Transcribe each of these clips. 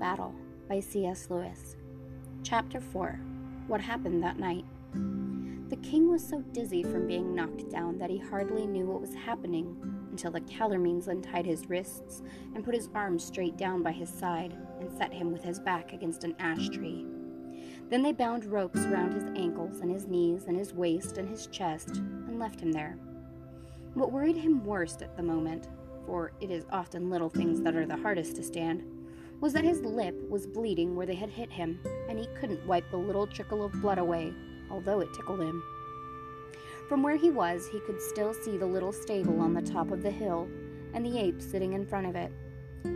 Battle by C.S. Lewis. Chapter 4 What Happened That Night. The king was so dizzy from being knocked down that he hardly knew what was happening until the Calormenes untied his wrists and put his arms straight down by his side and set him with his back against an ash tree. Then they bound ropes round his ankles and his knees and his waist and his chest and left him there. What worried him worst at the moment, for it is often little things that are the hardest to stand, was that his lip was bleeding where they had hit him, and he couldn't wipe the little trickle of blood away, although it tickled him. From where he was, he could still see the little stable on the top of the hill and the ape sitting in front of it.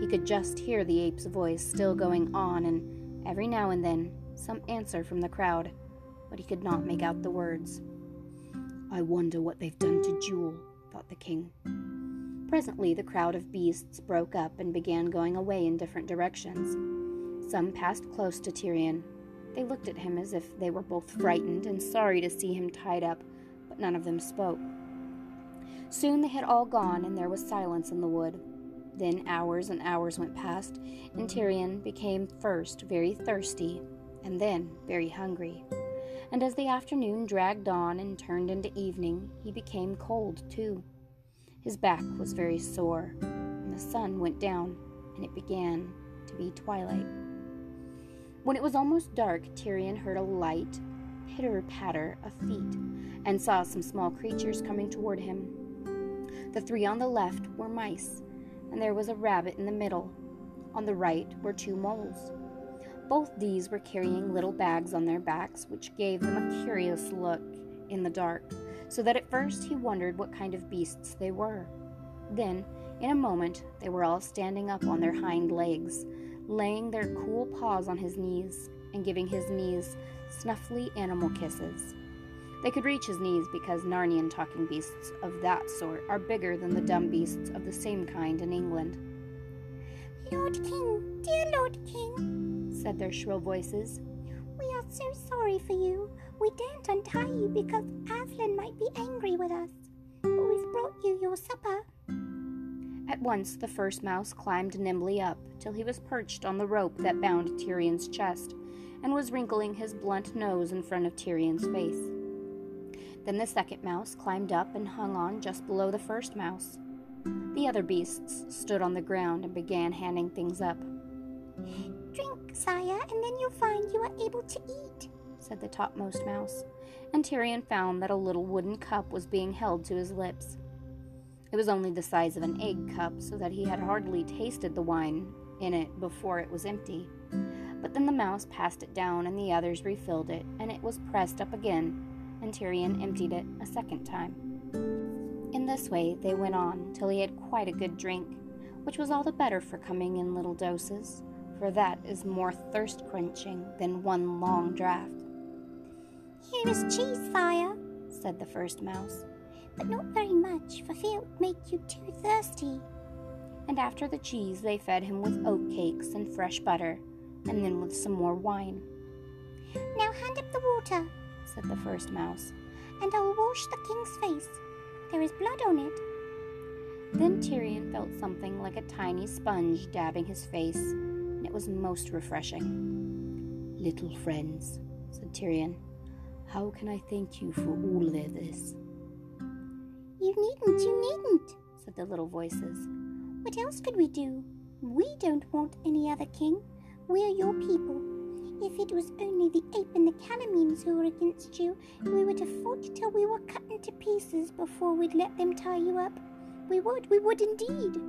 He could just hear the ape's voice still going on, and every now and then some answer from the crowd, but he could not make out the words. I wonder what they've done to Jewel, thought the king. Presently, the crowd of beasts broke up and began going away in different directions. Some passed close to Tirian. They looked at him as if they were both frightened and sorry to see him tied up, but none of them spoke. Soon they had all gone, and there was silence in the wood. Then hours and hours went past, and Tirian became first very thirsty, and then very hungry. And as the afternoon dragged on and turned into evening, he became cold too. His back was very sore, and the sun went down, and it began to be twilight. When it was almost dark, Tirian heard a light pitter patter of feet and saw some small creatures coming toward him. The three on the left were mice, and there was a rabbit in the middle. On the right were two moles. Both these were carrying little bags on their backs, which gave them a curious look in the dark so that at first he wondered what kind of beasts they were. Then, in a moment, they were all standing up on their hind legs, laying their cool paws on his knees, and giving his knees snuffly animal kisses. They could reach his knees because Narnian talking beasts of that sort are bigger than the dumb beasts of the same kind in England. Lord King, dear Lord King, said their shrill voices, we are so sorry for you. We daren't untie you because Aslan might be angry with us. But we've brought you your supper. At once the first mouse climbed nimbly up till he was perched on the rope that bound Tirian's chest, and was wrinkling his blunt nose in front of Tirian's face. Then the second mouse climbed up and hung on just below the first mouse. The other beasts stood on the ground and began handing things up. Drink, sire, and then you'll find you are able to eat, said the topmost mouse, and Tirian found that a little wooden cup was being held to his lips. It was only the size of an egg cup, so that he had hardly tasted the wine in it before it was empty. But then the mouse passed it down, and the others refilled it, and it was pressed up again, and Tirian emptied it a second time. In this way they went on till he had quite a good drink, which was all the better for coming in little doses, for that is more thirst quenching than one long draught. Here is cheese, sire, said the first mouse, but not very much, for fear it would make you too thirsty. And after the cheese, they fed him with oat cakes and fresh butter, and then with some more wine. Now hand up the water, said the first mouse, and I will wash the king's face. There is blood on it. Then Tirian felt something like a tiny sponge dabbing his face, and it was most refreshing. Little friends, said Tirian, how can I thank you for all of this? You needn't, you needn't, said the little voices. What else could we do? We don't want any other king. We are your people. If it was only the ape and the Calormenes who were against you, we would have fought till we were cut into pieces before we'd let them tie you up. We would, we would indeed.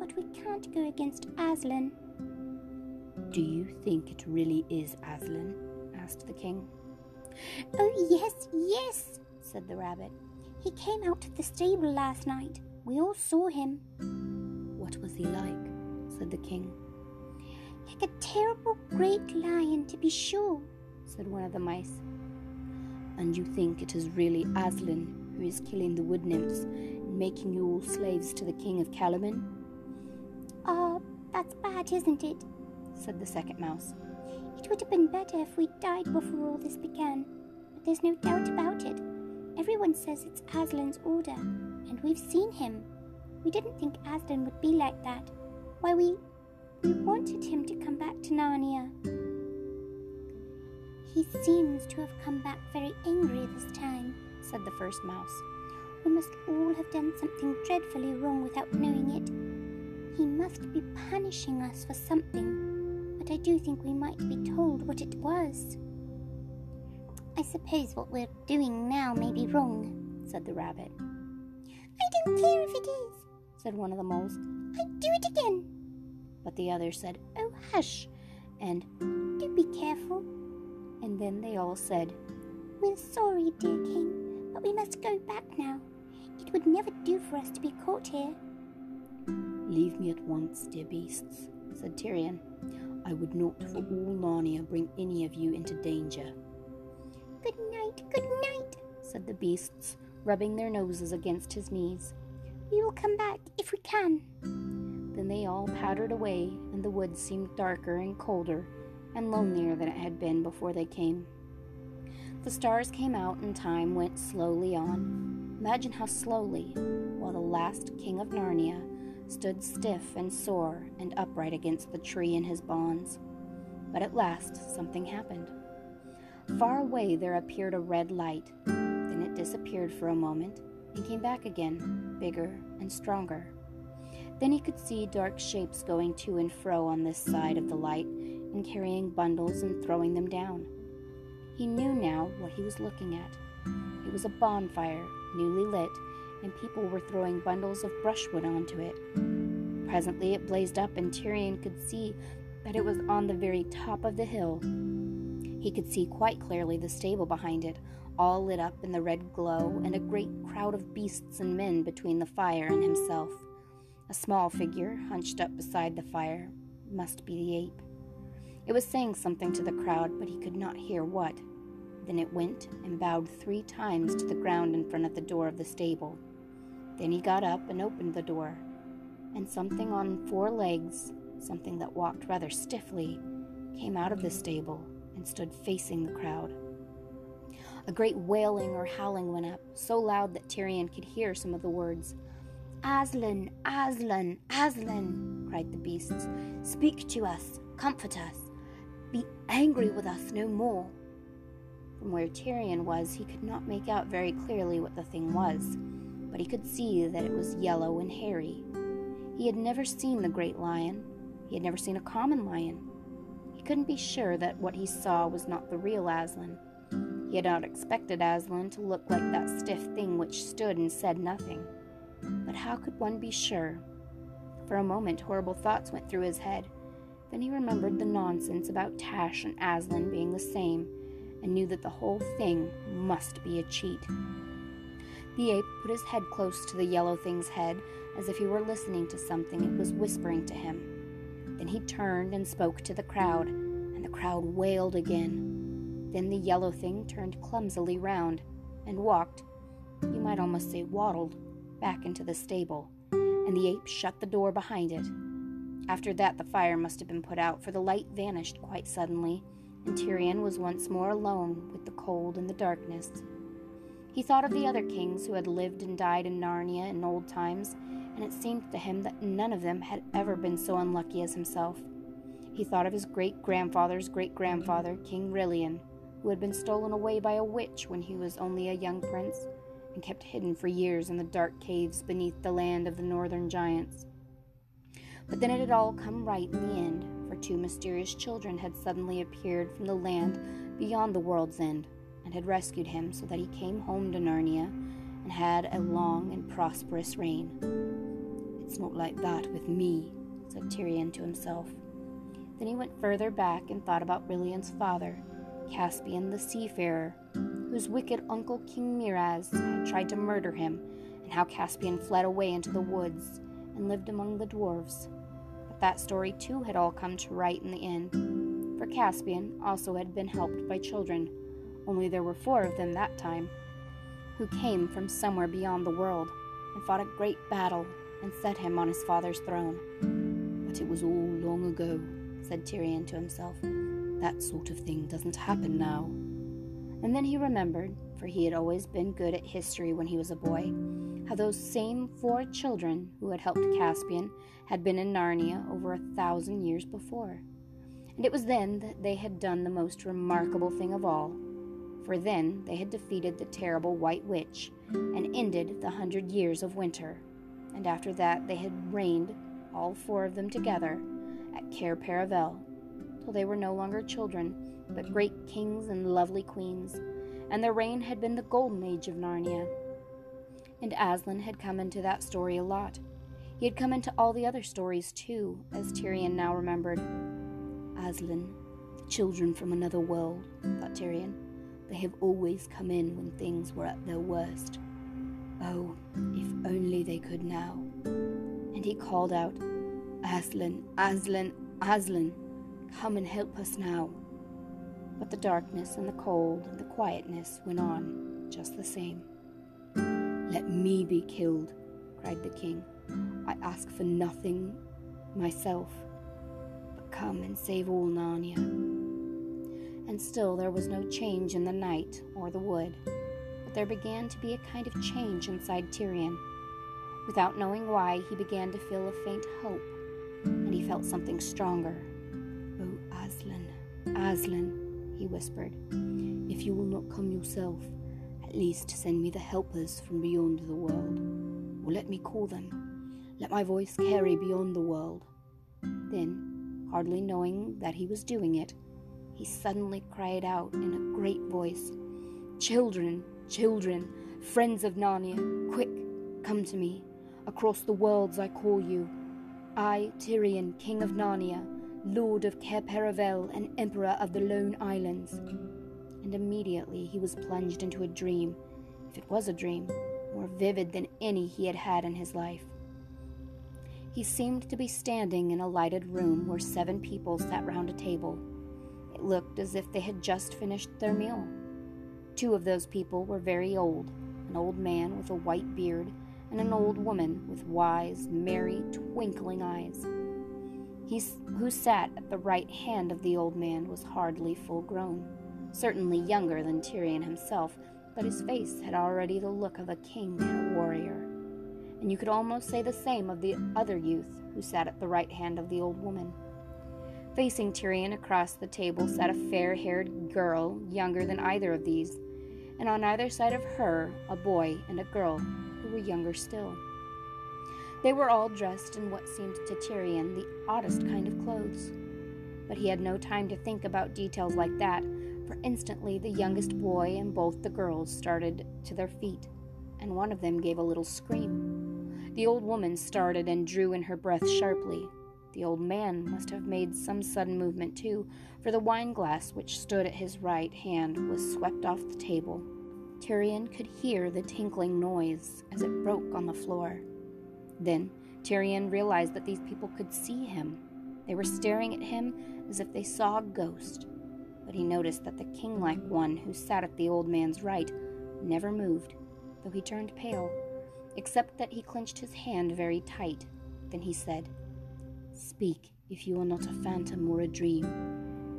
But we can't go against Aslan. Do you think it really is Aslan? asked the king. Oh, yes, yes, said the rabbit. He came out of the stable last night. We all saw him. What was he like? said the king. Like a terrible great lion, to be sure, said one of the mice. And you think it is really Aslan who is killing the wood nymphs and making you all slaves to the king of Calormen? Ah, uh, that's bad, isn't it? said the second mouse. It would have been better if we died before all this began, but there's no doubt about it. Everyone says it's Aslan's order, and we've seen him. We didn't think Aslan would be like that. Why, we We wanted him to come back to Narnia. He seems to have come back very angry this time, said the first mouse. We must all have done something dreadfully wrong without knowing it. He must be punishing us for something, I do think we might be told what it was. I suppose what we're doing now may be wrong, said the rabbit. I don't care if it is, said one of the moles. I'd do it again. But the other said, Oh, hush, and Do be careful. And then they all said, We're sorry, dear king, but we must go back now. It would never do for us to be caught here. Leave me at once, dear beasts, said Tirian. I would not for all Narnia bring any of you into danger. Good night, good night, said the beasts, rubbing their noses against his knees. We will come back if we can. Then they all pattered away, and the woods seemed darker and colder and lonelier than it had been before they came. The stars came out, and time went slowly on. Imagine how slowly, while the last king of Narnia stood stiff and sore and upright against the tree in his bonds. But at last something happened. Far away there appeared a red light. Then it disappeared for a moment and came back again, bigger and stronger. Then he could see dark shapes going to and fro on this side of the light and carrying bundles and throwing them down. He knew now what he was looking at. It was a bonfire, newly lit, and people were throwing bundles of brushwood onto it. Presently it blazed up, and Tirian could see that it was on the very top of the hill. He could see quite clearly the stable behind it, all lit up in the red glow, and a great crowd of beasts and men between the fire and himself. A small figure, hunched up beside the fire, must be the ape. It was saying something to the crowd, but he could not hear what. Then it went and bowed three times to the ground in front of the door of the stable. Then he got up and opened the door, and something on four legs, something that walked rather stiffly, came out of the stable and stood facing the crowd. A great wailing or howling went up, so loud that Tirian could hear some of the words. Aslan, Aslan, Aslan, cried the beasts. Speak to us, comfort us, be angry with us no more. From where Tirian was, he could not make out very clearly what the thing was, but he could see that it was yellow and hairy. He had never seen the great lion. He had never seen a common lion. He couldn't be sure that what he saw was not the real Aslan. He had not expected Aslan to look like that stiff thing which stood and said nothing. But how could one be sure? For a moment, horrible thoughts went through his head. Then he remembered the nonsense about Tash and Aslan being the same, and knew that the whole thing must be a cheat. The ape put his head close to the yellow thing's head, as if he were listening to something it was whispering to him. Then he turned and spoke to the crowd, and the crowd wailed again. Then the yellow thing turned clumsily round and walked, you might almost say waddled, back into the stable, and the ape shut the door behind it. After that, the fire must have been put out, for the light vanished quite suddenly, and Tirian was once more alone with the cold and the darkness. He thought of the other kings who had lived and died in Narnia in old times, and it seemed to him that none of them had ever been so unlucky as himself. He thought of his great grandfather's great grandfather, King Rilian, who had been stolen away by a witch when he was only a young prince, and kept hidden for years in the dark caves beneath the land of the northern giants. But then it had all come right in the end, for two mysterious children had suddenly appeared from the land beyond the world's end, and had rescued him so that he came home to Narnia and had a long and prosperous reign. It's not like that with me, said Tirian to himself. Then he went further back and thought about Rilian's father, Caspian the seafarer, whose wicked uncle King Miraz had tried to murder him, and how Caspian fled away into the woods and lived among the dwarves But that story too had all come to right in the end, for Caspian also had been helped by children, only there were four of them that time, who came from somewhere beyond the world and fought a great battle and set him on his father's throne. But it was all long ago, said Tirian to himself. That sort of thing doesn't happen now. And then he remembered, for he had always been good at history when he was a boy, how those same four children who had helped Caspian had been in Narnia over a thousand years before. And it was then that they had done the most remarkable thing of all, for then they had defeated the terrible White Witch and ended the hundred years of winter. And after that they had reigned, all four of them together, at Cair Paravel, till they were no longer children, but great kings and lovely queens, and their reign had been the golden age of Narnia. And Aslan had come into that story a lot. He had come into all the other stories too, as Tirian now remembered. Aslan, children from another world, thought Tirian. They have always come in when things were at their worst. Oh, if only they could now. And he called out, Aslan, Aslan, Aslan, come and help us now. But the darkness and the cold and the quietness went on just the same. Let me be killed, cried the king. I ask for nothing myself, but come and save all Narnia. And still there was no change in the night or the wood, but there began to be a kind of change inside Tirian. Without knowing why, he began to feel a faint hope, and he felt something stronger. Oh, Aslan, Aslan, he whispered, if you will not come yourself, at least send me the helpers from beyond the world, or let me call them. Let my voice carry beyond the world. Then, hardly knowing that he was doing it, he suddenly cried out in a great voice Children, children, friends of Narnia, quick, come to me. Across the worlds I call you. I, Tirian, King of Narnia, Lord of Paravel, and Emperor of the Lone Islands and immediately he was plunged into a dream, if it was a dream, more vivid than any he had had in his life. He seemed to be standing in a lighted room where seven people sat round a table. It looked as if they had just finished their meal. Two of those people were very old an old man with a white beard and an old woman with wise, merry, twinkling eyes. He who sat at the right hand of the old man was hardly full grown certainly younger than Tirian himself, but his face had already the look of a king and a warrior. And you could almost say the same of the other youth who sat at the right hand of the old woman. Facing Tirian across the table sat a fair haired girl, younger than either of these, and on either side of her, a boy and a girl who were younger still. They were all dressed in what seemed to Tirian the oddest kind of clothes. But he had no time to think about details like that, for instantly the youngest boy and both the girls started to their feet, and one of them gave a little scream. The old woman started and drew in her breath sharply. The old man must have made some sudden movement too, for the wine glass which stood at his right hand was swept off the table. Tirian could hear the tinkling noise as it broke on the floor. Then Tirian realized that these people could see him. They were staring at him as if they saw a ghost but he noticed that the king like one who sat at the old man's right never moved, though he turned pale, except that he clenched his hand very tight. Then he said, Speak if you are not a phantom or a dream.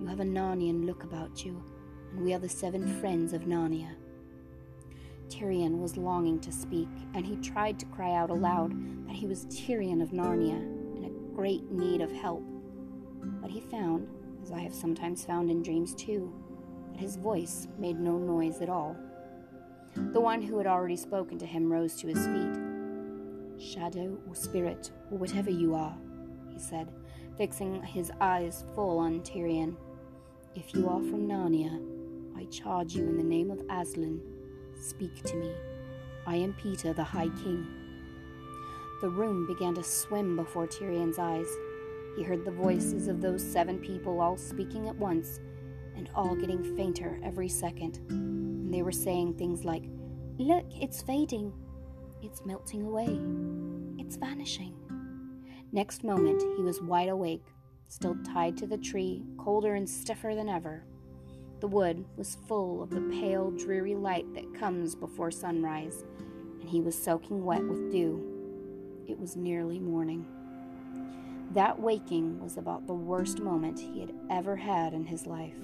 You have a Narnian look about you, and we are the seven friends of Narnia. Tirian was longing to speak, and he tried to cry out aloud that he was Tirian of Narnia, in a great need of help. But he found as I have sometimes found in dreams too, that his voice made no noise at all. The one who had already spoken to him rose to his feet. Shadow or spirit, or whatever you are, he said, fixing his eyes full on Tirian. If you are from Narnia, I charge you in the name of Aslan, speak to me. I am Peter, the High King. The room began to swim before Tirian's eyes. He heard the voices of those seven people all speaking at once, and all getting fainter every second. And they were saying things like, Look, it's fading. It's melting away. It's vanishing. Next moment, he was wide awake, still tied to the tree, colder and stiffer than ever. The wood was full of the pale, dreary light that comes before sunrise, and he was soaking wet with dew. It was nearly morning. That waking was about the worst moment he had ever had in his life.